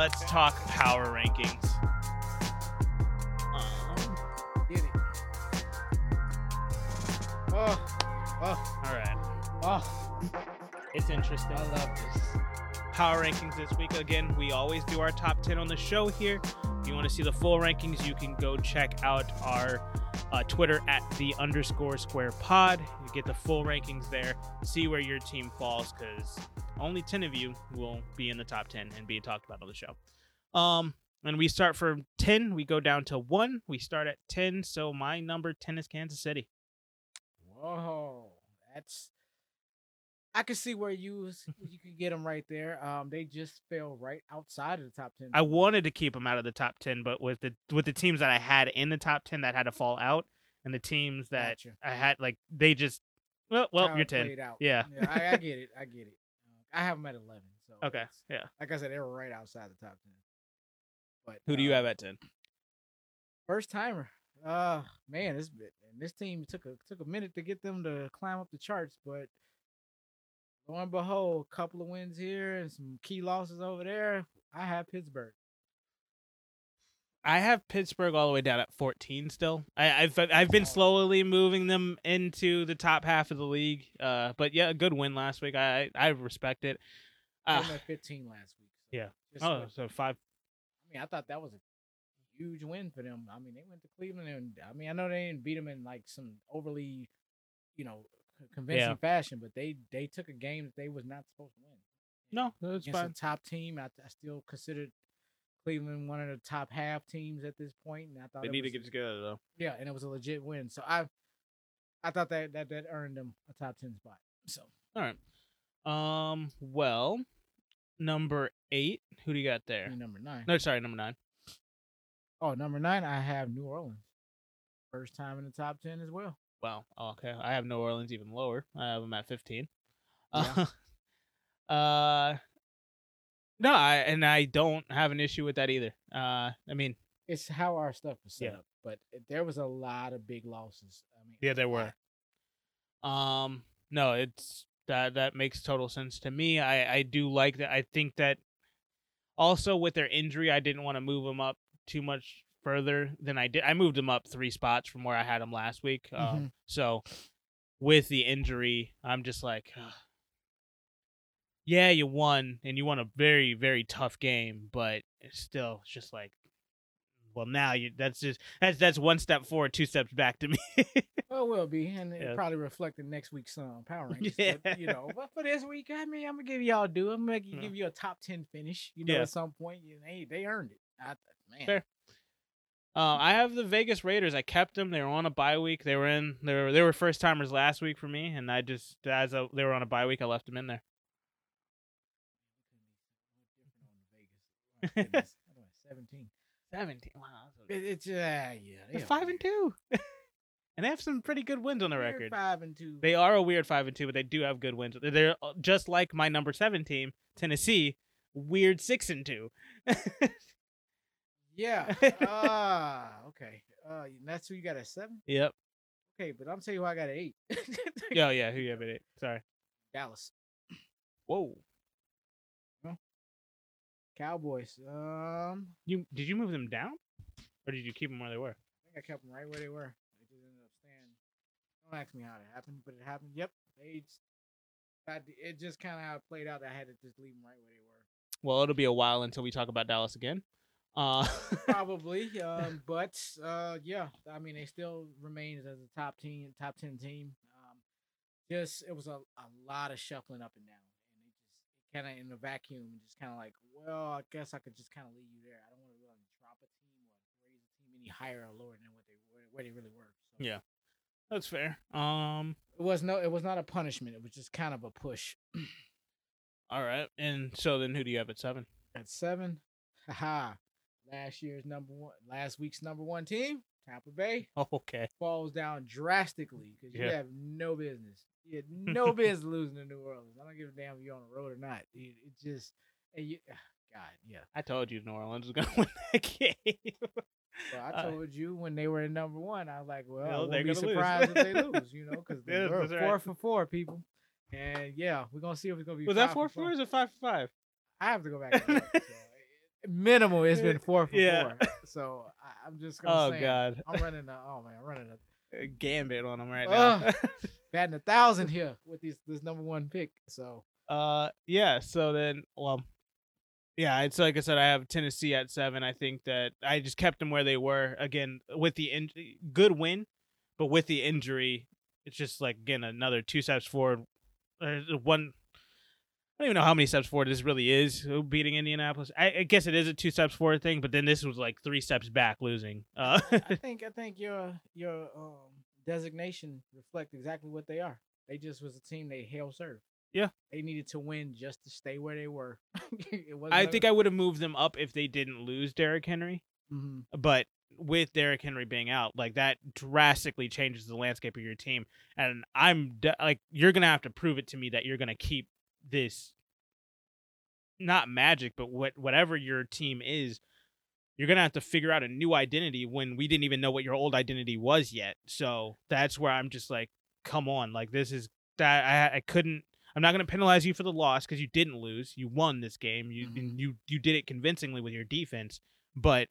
Let's talk power rankings. Um, Get it. Oh, oh, all right, oh! it's interesting. I love this. power rankings this week. Again, we always do our top 10 on the show here. If you want to see the full rankings, you can go check out our uh, Twitter at the underscore square pod. Get the full rankings there. See where your team falls because only 10 of you will be in the top 10 and be talked about on the show. Um, and we start from 10, we go down to 1. We start at 10. So my number 10 is Kansas City. Whoa, that's. I can see where you you could get them right there. Um, they just fell right outside of the top ten. I wanted to keep them out of the top 10, but with the with the teams that I had in the top 10 that had to fall out and the teams that Gotcha. I had like they just well, well, How you're 10. played out. Yeah. I, I get it. I get it. Uh, I have them at eleven. So Okay. Yeah. like I said, they were right outside the top ten. But Who do you uh, have at 10? First timer. Uh man, this bit and this team took a took a minute to get them to climb up the charts, but lo and behold, a couple of wins here and some key losses over there. I have Pittsburgh. I have Pittsburgh all the way down at 14 still. I, I've I've been slowly moving them into the top half of the league. Uh, but yeah, a good win last week. I I respect it. I Uh, had them at 15 last week. so yeah. oh, what- so five. I mean, I thought that was a huge win for them. I mean, they went to Cleveland, and I mean, I know they didn't beat them in like some overly, you know, c- convincing fashion, but they they took a game that they was not supposed to win. No, that's Against fine. a top team, I, I still considered Cleveland one of the top half teams at this point, and I thought They need to get together though. yeah, and it was a legit win. So I, I thought that that that earned them a top ten spot. So All right. Um. Well, number eight. Who do you got there? number nine. No, sorry, number nine. Oh, number nine, I have New Orleans. First time in the top ten as well. Wow. Okay. I have New Orleans even lower. I have them at 15. Yeah. Uh, uh no, I and I don't have an issue with that either. Uh I mean, it's how our stuff was set Yeah. up. But there was a lot of big losses. I mean, yeah, there were. Um no, it's that that makes total sense to me. I I do like that. I think that also with their injury, I didn't want to move them up too much further than I did. I moved them up 3 spots from where I had them last week. Um Mhm. so with the injury, I'm just like "Ugh." Yeah, you won and you won a very very tough game, but it's still it's just like well now you that's just that's that's one step forward, two steps back to me. Well, it will be, and it Yeah. probably reflected next week's um, power rankings. Yeah. But, you know, but for this week, I mean, I'm gonna give y'all due. I'm gonna give you a top ten finish. You know, Yeah. at some point, you they they earned it. I, man, Fair. Uh, I have the Vegas Raiders. I kept them. They were on a bye week. They were in. They were they were first timers last week for me, and I just as a, they were on a bye week, I left them in there. Oh, goodness. What am I, Seventeen. Seventeen. Wow. It, it's uh, yeah. They're five and two, and they have some pretty good wins on the weird record. Five and two. They are a weird five and two, but they do have good wins. They're uh, just like my number seven team, Tennessee, weird six and two. yeah. Ah, okay. Uh, that's who you got at seven. yep. Okay, but I'm telling you who I got at eight. Yeah, yeah. Who you have at eight? Sorry. Dallas Whoa. Cowboys. Um, You did you move them down, or did you keep them where they were? I think I kept them right where they were. They just ended up staying. Don't ask me how it happened, but it happened. Yep. They. just- I, it just kind of how it played out. That I had to just leave them right where they were. Well, it'll be a while until we talk about Dallas again. Uh, Probably. Um, but uh, yeah, I mean, they still remain as a top team, top ten team. Um, just it was a, a lot of shuffling up and down, and it just kind of in a vacuum, and just kind of like, well, I guess I could just kind of leave you there. I don't want to really drop a team or raise a team any higher or lower than what they where, they really were. So Yeah. that's fair. Um, it was no, it was not a punishment. It was just kind of a push. all right. And so then, who do you have at seven? At seven, haha, last year's number one, last week's number one team, Tampa Bay. Okay. falls down drastically because you Yeah. have no business. You had no business losing to New Orleans. I don't give a damn if you're on the road or not. It, it just, you, God, yeah. I told you New Orleans was gonna win that game. Well, I Uh, told you when they were in number one, I was like, well, Well, I won't they're be gonna lose. surprised if they lose, you know, because Yeah, they're four right. for four, people. And yeah, we're gonna see if it's gonna be. was that four for four or five for five? I have to go back. So minimal. It's been four for Yeah. four. So I, I'm just gonna Oh say god, I'm running a oh man, I'm running a a gambit on them right now. Ugh. Batting a thousand here with these this number one pick. So Uh, yeah. So then, well, yeah. It's like I said, I have Tennessee at seven. I think that I just kept them where they were. Again, with the in- good win, but with the injury, it's just like again another two steps forward. Uh, one. I don't even know how many steps forward this really is. Beating Indianapolis, I, I guess it is a two steps forward thing, but then this was like three steps back, losing. Uh, I think I think your your um, designation reflect exactly what they are. They just was a team they held serve. Yeah. they needed to win just to stay where they were. it wasn't I think I would have moved them up if they didn't lose Derrick Henry. Mhm. but with Derrick Henry being out, like that drastically changes the landscape of your team. And I'm de- like, you're gonna have to prove it to me that you're gonna keep this, not magic, but what whatever your team is, you're gonna have to figure out a new identity when we didn't even know what your old identity was yet. So that's where I'm just like, come on, like this is that I I couldn't. I'm not going to penalize you for the loss because you didn't lose. You won this game. You Mhm. you you did it convincingly with your defense, but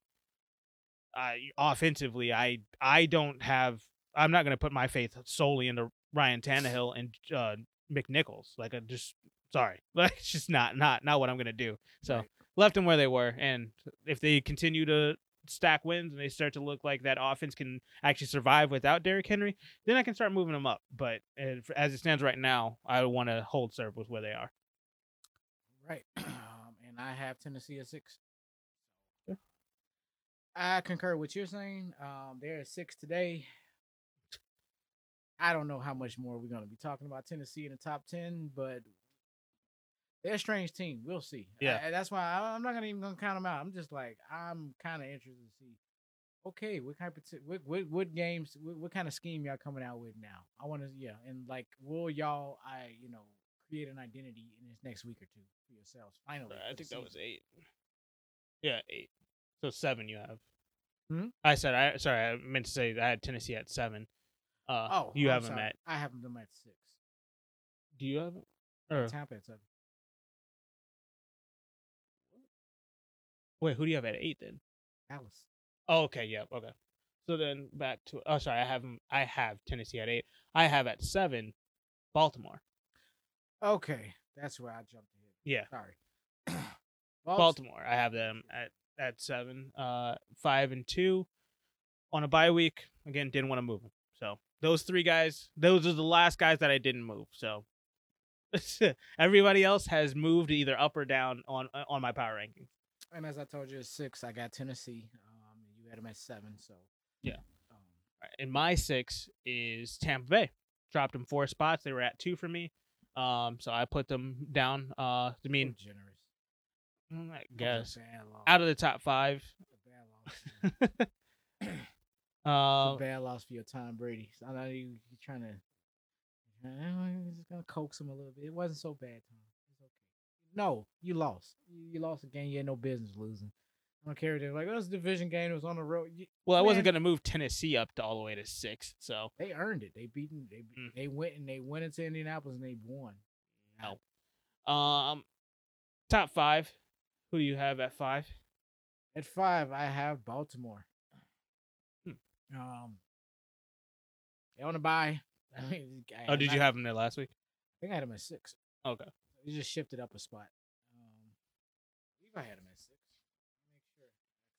uh, offensively, I I don't have. I'm not going to put my faith solely into Ryan Tannehill and uh, McNichols. Like I just sorry, like it's just not not not what I'm going to do. So Right. Left them where they were, and if they continue to stack wins and they start to look like that offense can actually survive without Derrick Henry, then I can start moving them up. But uh, as it stands right now, I want to hold serve with where they are. Right. Um, and I have Tennessee at six. I concur with you're saying. Um, they're at six today. I don't know how much more we're going to be talking about Tennessee in the top ten, but they're a strange team. We'll see. Yeah. I- that's why I, I'm not gonna even gonna count them out. I'm just like I'm kind of interested to see. Okay, what kind of what what, what games what, what kind of scheme y'all coming out with now? I want to yeah, and like will y'all I you know create an identity in this next week or two for yourselves? Finally, I think that was eight. Yeah, eight. So seven you have. Hmm? I said I sorry I meant to say I had Tennessee at seven. Uh, Oh, you I'm have them sorry. at. I have them at six. Do you have it? Or Tampa at seven. Wait, who do you have at eight then? Dallas. Oh, okay, yeah, okay. So then back to oh sorry, I have I have Tennessee at eight. I have at seven, Baltimore. Okay, that's where I jumped ahead. Yeah, Sorry. Baltimore. I have them at at seven. Uh, five and two on a bye week. Again, didn't want to move them. So those three guys, those are the last guys that I didn't move. So everybody else has moved either up or down on on my power ranking. And as I told you, at six, I got Tennessee. Um, you had them at seven. So Yeah. Um, And my six is Tampa Bay. Dropped them four spots. They were at two for me. Um, so I put them down. Uh, I mean, generous. I That was a guess out of the top five. A bad loss. uh, a bad loss for your Tom Brady. So I know you you trying to you're just gonna coax him a little bit. It wasn't so bad, Tom. No, you lost. You, you lost a game you had no business losing. I don't care if they're like, oh, it's a division game. It was on the road. You, well, I wasn't gonna move Tennessee up to all the way to six. So they earned it. They beaten. They Mm. they went and they went into Indianapolis and they won. no. Um, top five. Who do you have at five? At five, I have Baltimore. Hmm. Um, they on a buy. I mean, I- Oh, did I- you have them there last week? I think I had them at six. Okay. You just shifted up a spot. Um, I believe I had them at six. Make sure.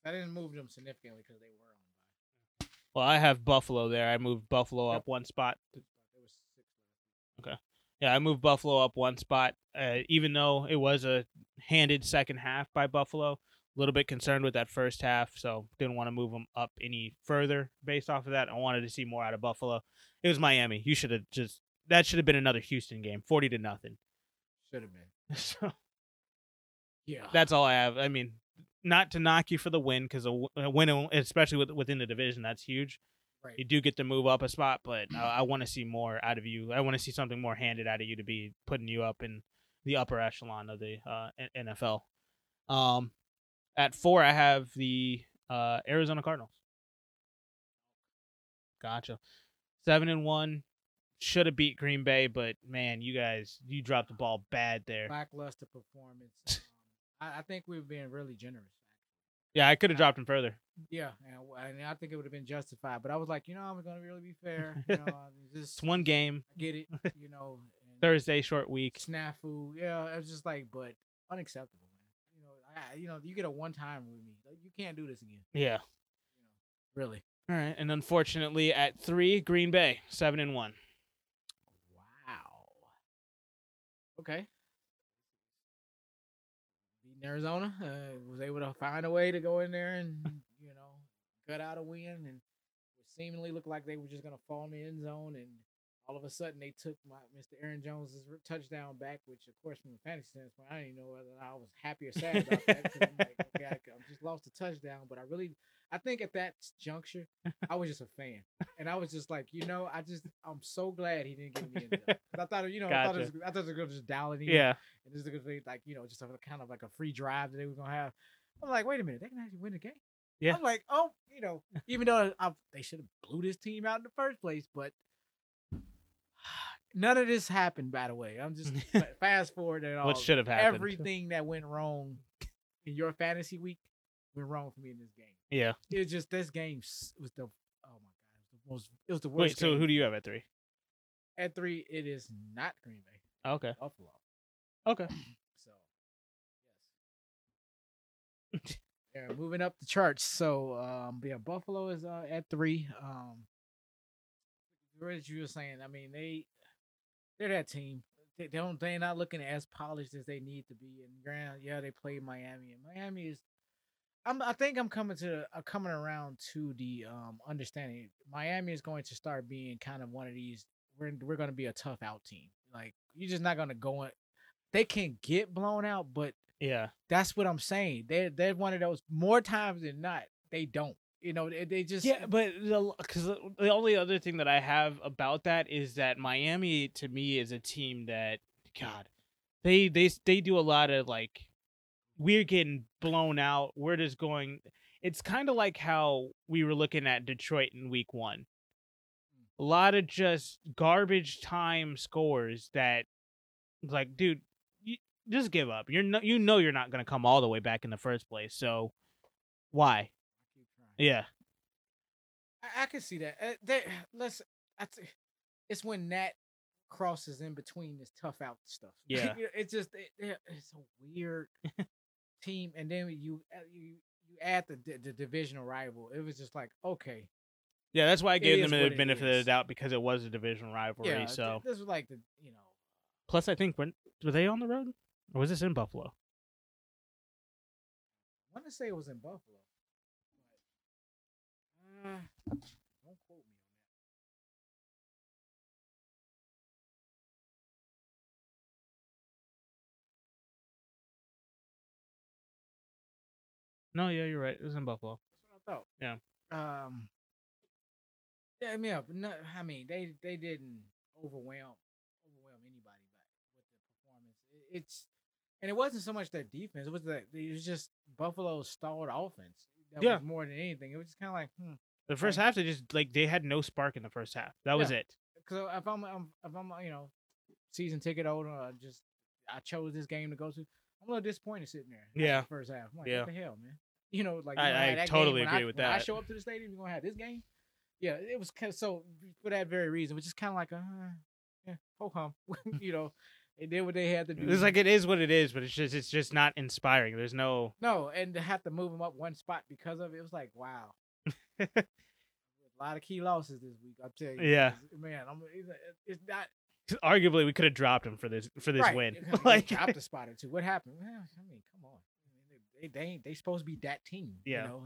I didn't move them significantly because they were on bye. Well, I have Buffalo there. I moved Buffalo up one spot. They were six last Yeah, I moved Buffalo up one spot. Uh, even though it was a handed second half by Buffalo, a little bit concerned with that first half, so didn't want to move them up any further based off of that. I wanted to see more out of Buffalo. It was Miami. You should have just that should have been another Houston game, forty to nothing. Should have been. So Yeah. that's all I have. I mean, not to knock you for the win because a win, especially with, within the division, that's huge. right. You do get to move up a spot, but I, I want to see more out of you. I want to see something more handed out of you to be putting you up in the upper echelon of the uh, NFL. Um, at four, I have the uh, Arizona Cardinals. Gotcha. Seven and one. Should have beat Green Bay, but man, you guys, you dropped the ball bad there. Lackluster performance. Um, I, I think we've been really generous. Yeah, I could have dropped him further. Yeah, and, I- and I think it would have been justified. But I was like, you know, I'm gonna really be fair. You know, just It's one game, I get it. You know, Thursday, short week. snafu. Yeah, I was just like, but unacceptable, man. You know, I, you know, you get a one time with me. Like, You can't do this again. Yeah. You know, really. All right, and unfortunately, at three, Green Bay, seven and one. Wow. Okay. Beating Arizona, uh, was able to find a way to go in there and you know cut out a win, and it seemingly looked like they were just gonna fall in the end zone, and all of a sudden they took my Mr. Aaron Jones's touchdown back, which of course from a fantasy standpoint, I didn't know whether I was happy or sad about that. I'm like, okay, I, I just lost a touchdown, but I really, I think at that juncture, I was just a fan, and I was just like, you know, I just, I'm so glad he didn't get in the end I thought, you know, I thought, it Gotcha. was, I thought were gonna just dial it in, Yeah. and this is gonna be like, you know, just a kind of like a free drive that they were gonna have. I'm like, wait a minute, they can actually win the game. Yeah. I'm like, oh, you know, even though I, they should have blew this team out in the first place, but none of this happened. By the way, I'm just fast forward and all. What should have happened? Everything that went wrong in your fantasy week went wrong for me in this game. Yeah. It was just this game was the oh my god, it was the most. It was the worst. Wait, so game. who do you have at three? at three? It is not Green Bay, Okay. Buffalo. Okay. So, yes. yeah, moving up the charts. So, um, yeah, Buffalo is uh, at three. Um, what you were saying, I mean, they they're that team. They don't they're not looking as polished as they need to be. And granted, yeah, they play Miami, and Miami is. I'm, I think I'm coming to uh, coming around to the um understanding. Miami is going to start being kind of one of these. We're we're going to be a tough out team. Like you're just not going to go in. They can get blown out, but Yeah. that's what I'm saying. They're they're one of those more times than not. They don't. You know, they, they just Yeah, but the because the only other thing that I have about that is that Miami to me is a team that God, they they they do a lot of like we're getting blown out. We're just going. It's kind of like how we were looking at Detroit in Week One. A lot of just garbage time scores that, like, dude, you just give up. You're no, you know you're not gonna come all the way back in the first place. So, why? Yeah, I, I can see that. Uh, let's. I th- it's when Nat crosses in between this tough out stuff. Yeah. It's just it, it- it's a weird team, and then you uh, you you add the, the the divisional rival. It was just like okay, Yeah, that's why I gave them the benefit of the doubt because it was a division rivalry. yeah. so this was like the you know plus, I think when were they on the road or was this in Buffalo? I want to say it was in Buffalo. Uh, No, yeah, you're right. It was in Buffalo. That's what I thought. Yeah. Um. Yeah, I mean, uh, no, I mean, they they didn't overwhelm overwhelm anybody but with the performance. It- It's and it wasn't so much their defense. It was that it was just Buffalo's stalled offense. That Yeah. was more than anything. It was just kind of like, hmm. The first Right. half, they just like they had no spark in the first half. That was it. Because if I'm, I'm if I'm you know season ticket holder, uh, just I chose this game to go to. I'm a little disappointed sitting there. Yeah. the first half. I'm like, Yeah. what the hell, man? You know, like I- you're gonna have I that totally agree I, with when I show up to the stadium, you're gonna have this game. Yeah, it was kind of so for that very reason, which is kind of like a uh, yeah, ho hum. you know, they did what they had to do. It's like it is what it is, but it's just it's just not inspiring. There's no no, and to have to move them up one spot because of it, it was like wow. a lot of key losses this week. I'll tell you. yeah, man. I'm it's, it's not arguably we could have dropped him for this for this right. win. they like dropped a spot or two. What happened? Well, I mean, come on. I mean, they, they ain't they supposed to be that team. Yeah. You know,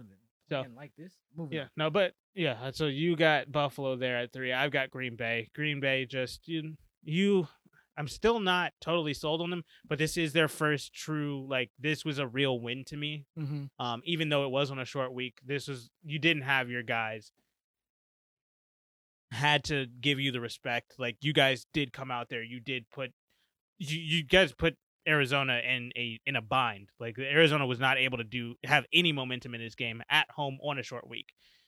So- like this. Moving Yeah, on. no, but yeah. So you got Buffalo there at three. I've got Green Bay. Green Bay just you, you. I'm still not totally sold on them, but this is their first true like this was a real win to me. Mm-hmm. Um, even though it was on a short week, this was you didn't have your guys had to give you the respect. Like you guys did come out there. You did put you you guys put Arizona in a in a bind. Like Arizona was not able to do have any momentum in this game at home on a short week.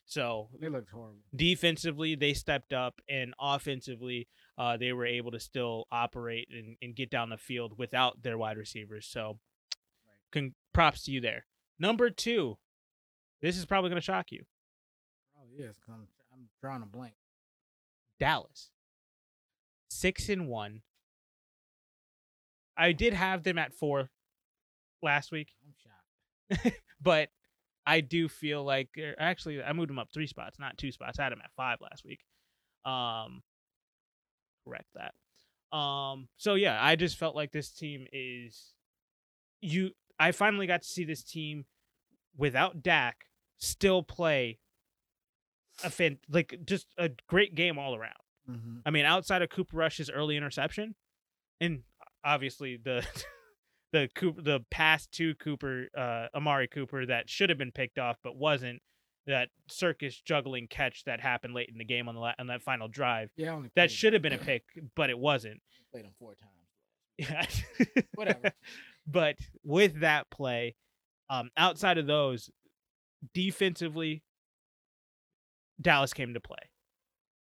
So They looked horrible. defensively they stepped up and offensively uh, they were able to still operate and, and get down the field without their wide receivers so con- props to you there number two This is probably going to shock you. Oh yes, I'm, I'm drawing a blank. Dallas, six and one. I did have them at four last week, I'm shocked. but I do feel like er, actually I moved them up three spots, not two spots. I had them at five last week. Um, correct that. Um, so yeah, I just felt like this team is you. I finally got to see this team without Dak still play a fan like just a great game all around. Mm-hmm. I mean, outside of Cooper Rush's early interception, and obviously the the Cooper, the pass to Cooper, uh, Amari Cooper that should have been picked off but wasn't. That circus juggling catch that happened late in the game on the la- on that final drive Yeah, only that should have been a pick, but it wasn't. played him four times. Yeah. Whatever. but with that play, um, outside of those, defensively, Dallas came to play.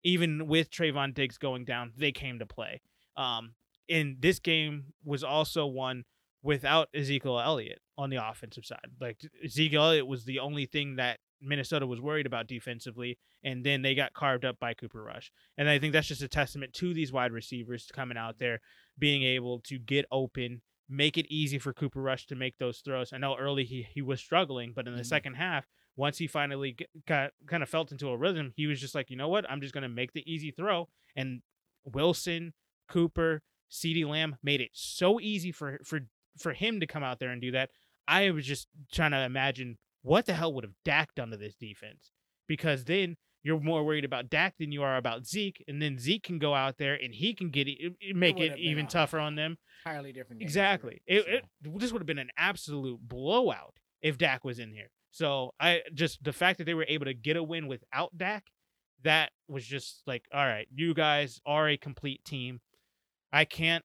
Even with Trevon Diggs going down, they came to play. Um, and this game was also one without Ezekiel Elliott on the offensive side. Like Ezekiel Elliott was the only thing that Minnesota was worried about defensively, and then they got carved up by Cooper Rush. And I think that's just a testament to these wide receivers coming out there, being able to get open, make it easy for Cooper Rush to make those throws. I know early he, he was struggling, but in the Mhm. second half, once he finally got kind of felt into a rhythm, he was just like, you know what? I'm just going to make the easy throw. And Wilson, Cooper, CeeDee Lamb made it so easy for for for him to come out there and do that. I was just trying to imagine what the hell would have Dak done to this defense? Because then you're more worried about Dak than you are about Zeke, and then Zeke can go out there and he can get it, it- make would it even tougher on them. Entirely different. Exactly. It, So, it this would have been an absolute blowout if Dak was in here. So I just the fact that they were able to get a win without Dak, that was just like, all right, you guys are a complete team. I can't.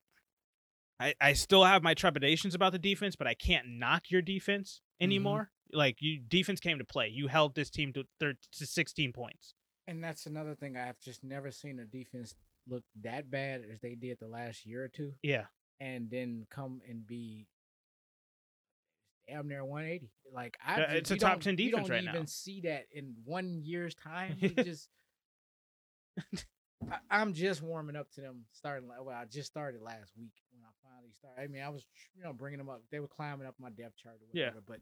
I, I still have my trepidations about the defense, but I can't knock your defense mm-hmm. anymore. Like you, defense came to play. You held this team to thir- to 16 points. and that's another thing I've just never seen a defense look that bad as they did the last year or two, Yeah, and then come and be damn near 180. Like I, Uh, it's a you top don't- 10 you defense don't right now. even see that in one year's time. Just. I, I'm just warming up to them starting. Well, I just started last week when I finally started. I mean, I was you know bringing them up. They were climbing up my depth chart or Yeah. whatever. But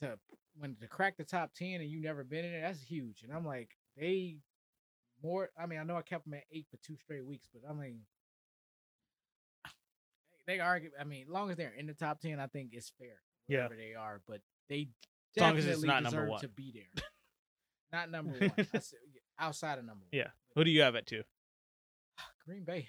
to when to crack the top ten and you never been in it, that's huge. And I'm like, they more. I mean, I know I kept them at eight for two straight weeks, but I mean, they argue. I mean, as long as they're in the top ten, I think it's fair. Yeah. They are, but they As long as it's not number one. to be there. not number one. Outside of number one. Yeah. Who do you have it to? Green Bay.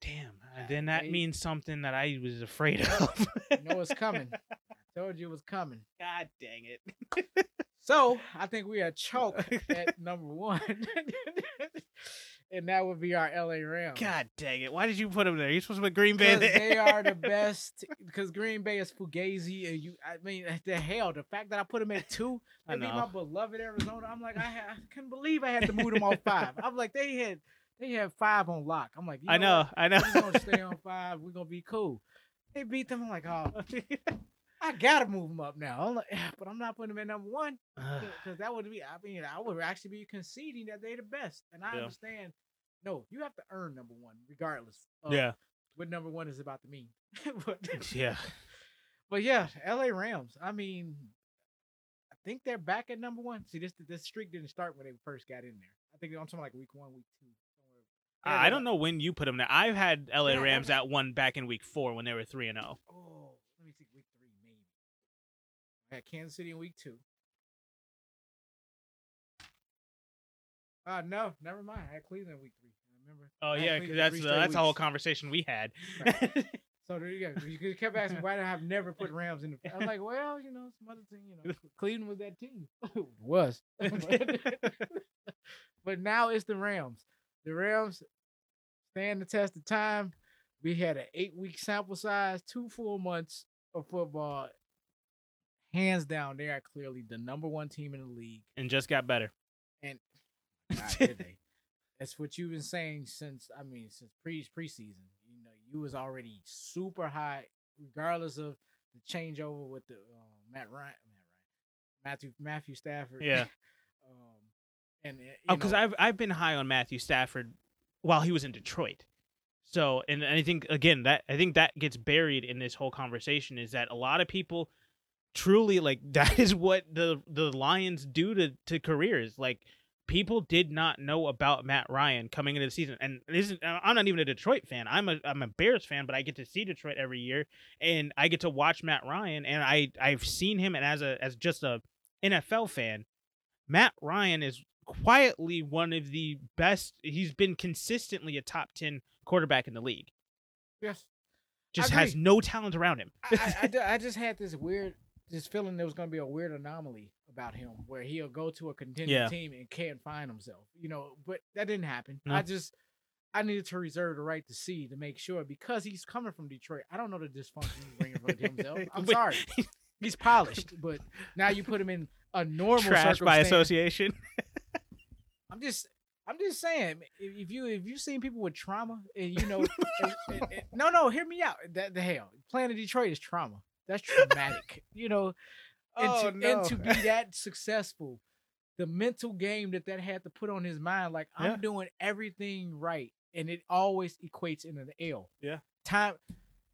Damn. Uh, Then that they- means something that I was afraid of. You know it's coming. I told you it was coming. God dang it. So I think we are choke at number one. and that would be our LA Rams. God dang it. Why did you put them there? You're supposed to put Green Bay there. they are the best. Because Green Bay is Fugazi, and you. I mean, the hell, the fact that I put them at two, I beat my beloved Arizona. I'm like, I, ha- I couldn't believe I had to move them off five. I'm like, they had, they had five on lock. I'm like, you I know, know. what? I know. We're gonna stay on five. We're gonna be cool. They beat them. I'm like, oh, I gotta move them up now. I'm like, ah, but I'm not putting them at number one because that would be. I mean, I would actually be conceding that they're the best, and I Yeah. understand. No, you have to earn number one, regardless. Of yeah. what number one is about to mean. but, Yeah. but yeah, L.A. Rams. I mean, I think they're back at number one. See, this this streak didn't start when they first got in there. I think I'm talking like week one, week two. somewhere. They had I don't know when you put them there. I've had LA Yeah, Rams at one back in week four when they were 3 and oh. 0. Oh, let me see, week three maybe. I had Kansas City in week two. Uh no, never mind. I had Cleveland in week three. I remember. Oh, I yeah, because that's, uh, straight that's a whole conversation we had. So there you go. You kept asking why I have never put Rams in the. I was like, well, you know, some other thing. You know, Cleveland was that team. was. but now it's the Rams. The Rams stand the test of time. We had an eight week sample size, two full months of football. Hands down, they are clearly the number one team in the league. and just got better. And God? That's what you've been saying since I mean since pre preseason. You know, you was already super high, regardless of the changeover with the uh, Matt Ryan. Matt Ryan. Matthew Matthew Stafford. Yeah. um, and uh, Oh, because I've I've been high on Matthew Stafford while he was in Detroit. So, and I think again that I think that gets buried in this whole conversation is that a lot of people truly like that is what the the Lions do to to careers. Like people did not know about Matt Ryan coming into the season, and this is I'm not even a Detroit fan. I'm a I'm a Bears fan, but I get to see Detroit every year, and I get to watch Matt Ryan, and I I've seen him, and as a as just a NFL fan, Matt Ryan is quietly one of the best. He's been consistently a top ten quarterback in the league. yes. Just has no talent around him. I, I, I, I just had this weird, this feeling there was going to be a weird anomaly about him where he'll go to a contending Yeah. team and can't find himself, you know. But that didn't happen. No. I just, I needed to reserve the right to see to make sure because he's coming from Detroit. I don't know the dysfunction he's bringing for himself. I'm sorry, he's polished, but now you put him in a normal Trash by association. I'm just I'm just saying if if you if you've seen people with trauma and you know and- and- and- no no hear me out that the hell playing in Detroit is trauma that's traumatic you know and, Oh, to, no. and to be that successful the mental game that that had to put on his mind like I'm Yeah. doing everything right and it always equates into the L Yeah. time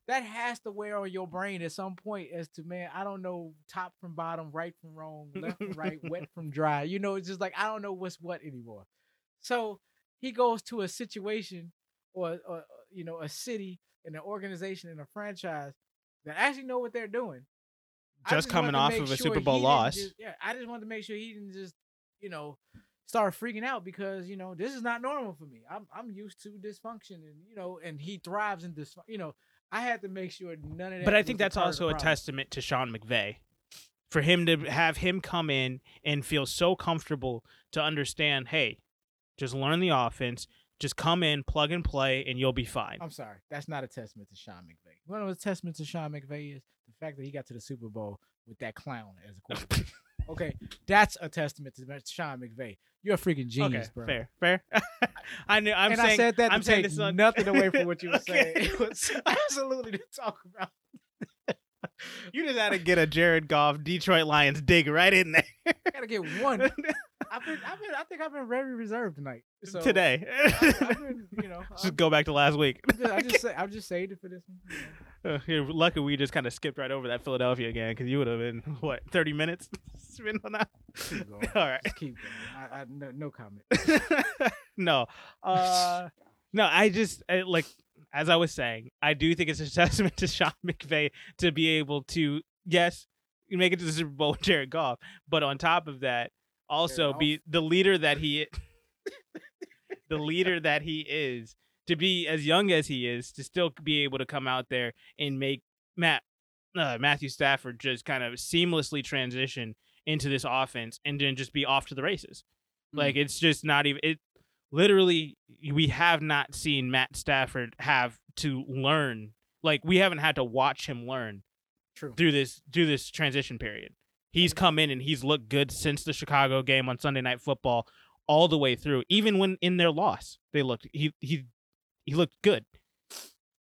that has to wear on your brain at some point as to man I don't know top from bottom right from wrong left from right wet from dry you know it's just like I don't know what's what anymore so he goes to a situation or, or or, you know a city and an organization and a franchise that actually know what they're doing. I Just coming off of a sure Super Bowl loss. just- yeah, I just wanted to make sure he didn't just you know start freaking out because you know this is not normal for me. I'm I'm used to dysfunction and you know and he thrives in this. You know I had to make sure none of that. But I think that's also a testament to Sean McVay. For him to have him come in and feel so comfortable to understand, hey, just learn the offense, just come in, plug and play, and you'll be fine. I'm sorry, that's not a testament to Sean McVay. One of the testaments to Sean McVay is the fact that he got to the Super Bowl with that clown as a quarterback. okay, that's a testament to Sean McVay. You're a freaking genius, okay, bro. fair, fair. I knew. I'm and saying. I said that I'm saying this on- nothing away from what you were Okay. saying. It was absolutely to talk about. You just had to get a Jared Goff Detroit Lions dig right in there gotta get one. I've been, I've been, I think I've been very reserved tonight. So today. I, I've been, you know, just I'm, go back to last week. I'm just, I just say, just saved it for this one. you know. Uh, you're lucky we just kind of skipped right over that Philadelphia game because you would have been what 30 minutes spent on that. Keep going. All right. Just keep going. I, I, no, no comment. no, uh, no. I just I, like as I was saying, I do think it's a testament to Sean McVay to be able to yes, you make it to the Super Bowl with Jared Goff, but on top of that, also be the leader that he, the leader that he is, to be as young as he is, to still be able to come out there and make Matt uh, Matthew Stafford just kind of seamlessly transition into this offense and then just be off to the races. Like it's just not even it. Literally, we have not seen Matt Stafford have to learn. Like we haven't had to watch him learn True. through this through this transition period. He's come in and he's looked good since the Chicago game on Sunday Night Football, all the way through. Even when in their loss, they looked he he he looked good.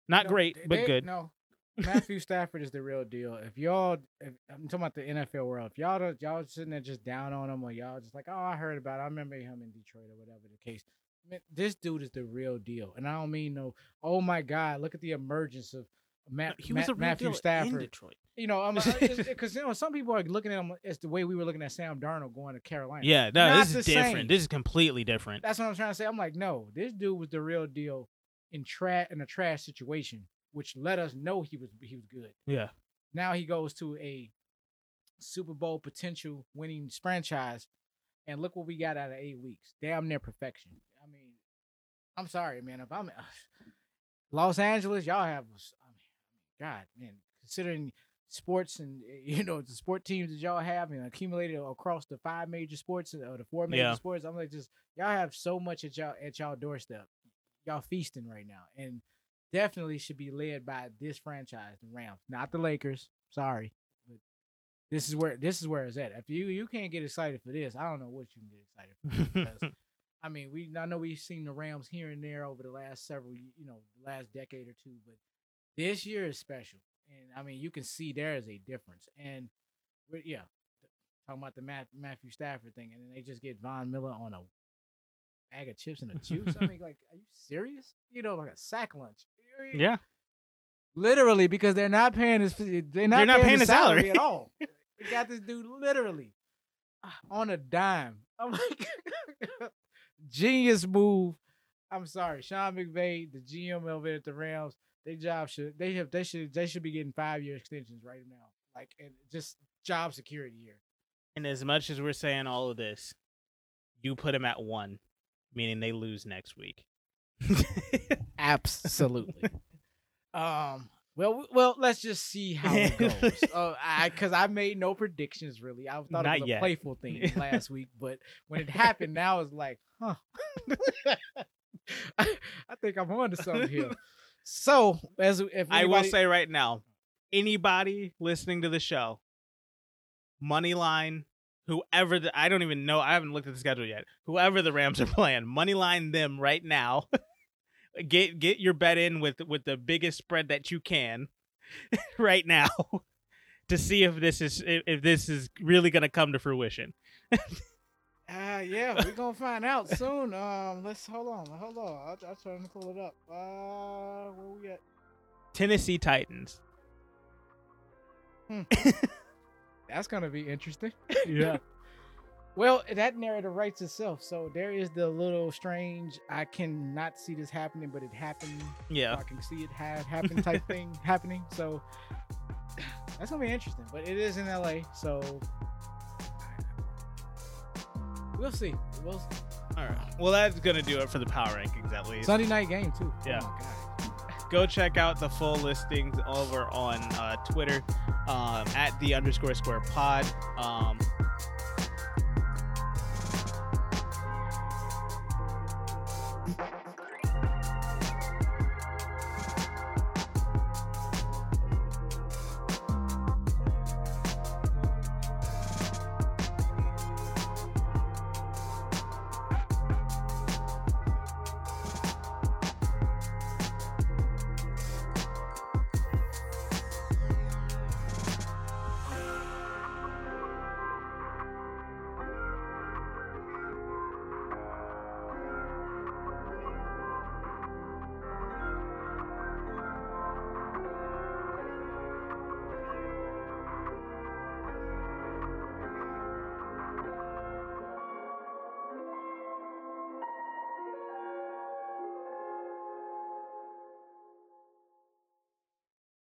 Not No, great, but they- good. No, Matthew Stafford is the real deal. If y'all, if, I'm talking about the NFL world. If y'all don't, y'all sitting there just down on him, or y'all just like, oh, I heard about. it. I remember him in Detroit or whatever the case. Man, this dude is the real deal, and I don't mean no. Oh my God, look at the emergence of Matt, he was Matt- a Matthew deal in Detroit. You know, I'm because you know some people are looking at him as the way we were looking at Sam Darnold going to Carolina. Yeah, no, Not this is different. same. This is completely different. That's what I'm trying to say. I'm like, no, this dude was the real deal in trash in a trash situation, which let us know he was he was good. Yeah. Now he goes to a Super Bowl potential winning franchise, and look what we got out of eight weeks. Damn near perfection. I mean, I'm sorry, man. If I'm Los Angeles, y'all have, God, man, considering sports and eh, you know the sport teams that y'all have and accumulated across the five major sports or the four major Yeah. sports, I'm like, just y'all have so much at y'all at y'all doorstep. Y'all feasting right now, and definitely should be led by this franchise, the Rams, not the Lakers. Sorry, but this is where this is where it's at. If you you can't get excited for this, I don't know what you can get excited for. because, I mean, we I know we've seen the Rams here and there over the last several, you know, last decade or two, but this year is special, and I mean, you can see there is a difference. And we- yeah, talking about the Matt, Matthew Stafford thing, and then they just get Von Miller on a bag of chips and a juice. I mean, like, are you serious? You know, like a sack lunch. Yeah. Literally, because they're not paying his they're not, They're not paying, paying his salary. salary at all. they got this dude literally on a dime. I'm like, genius move. I'm sorry, Sean McVay, the GM over at the Rams. Their job should they have they should they should be getting five year extensions right now. Like and just job security here. And as much as we're saying all of this, you put them at one, meaning they lose next week. Absolutely. um. Well, well, let's just see how it goes. Uh, I because I made no predictions really. I thought Not it was yet. a playful thing last week, but when it happened, now it's like, huh. I, I think I'm on to something here. So, as if I will say right now, anybody listening to the show, money line, whoever the I don't even know, I haven't looked at the schedule yet. Whoever the Rams are playing, money line them right now. get get your bet in with with the biggest spread that you can right now to see if this is if, if this is really going to come to fruition. Uh, yeah, we're gonna find out soon. Um, let's hold on, hold on. I'll, I'll try to pull it up. Uh, where we at? Tennessee Titans. That's gonna be interesting. Yeah. Well, that narrative writes itself. So there is the little strange. I cannot see this happening, but it happened. Yeah. I can see it have happen type thing happening. So that's gonna be interesting. But it is in LA, so we'll see. We'll All right. Well, that's going to do it for the power rankings at least. Sunday night game too. Yeah. Oh go check out the full listings over on uh, Twitter um, at the underscore square pod. Um,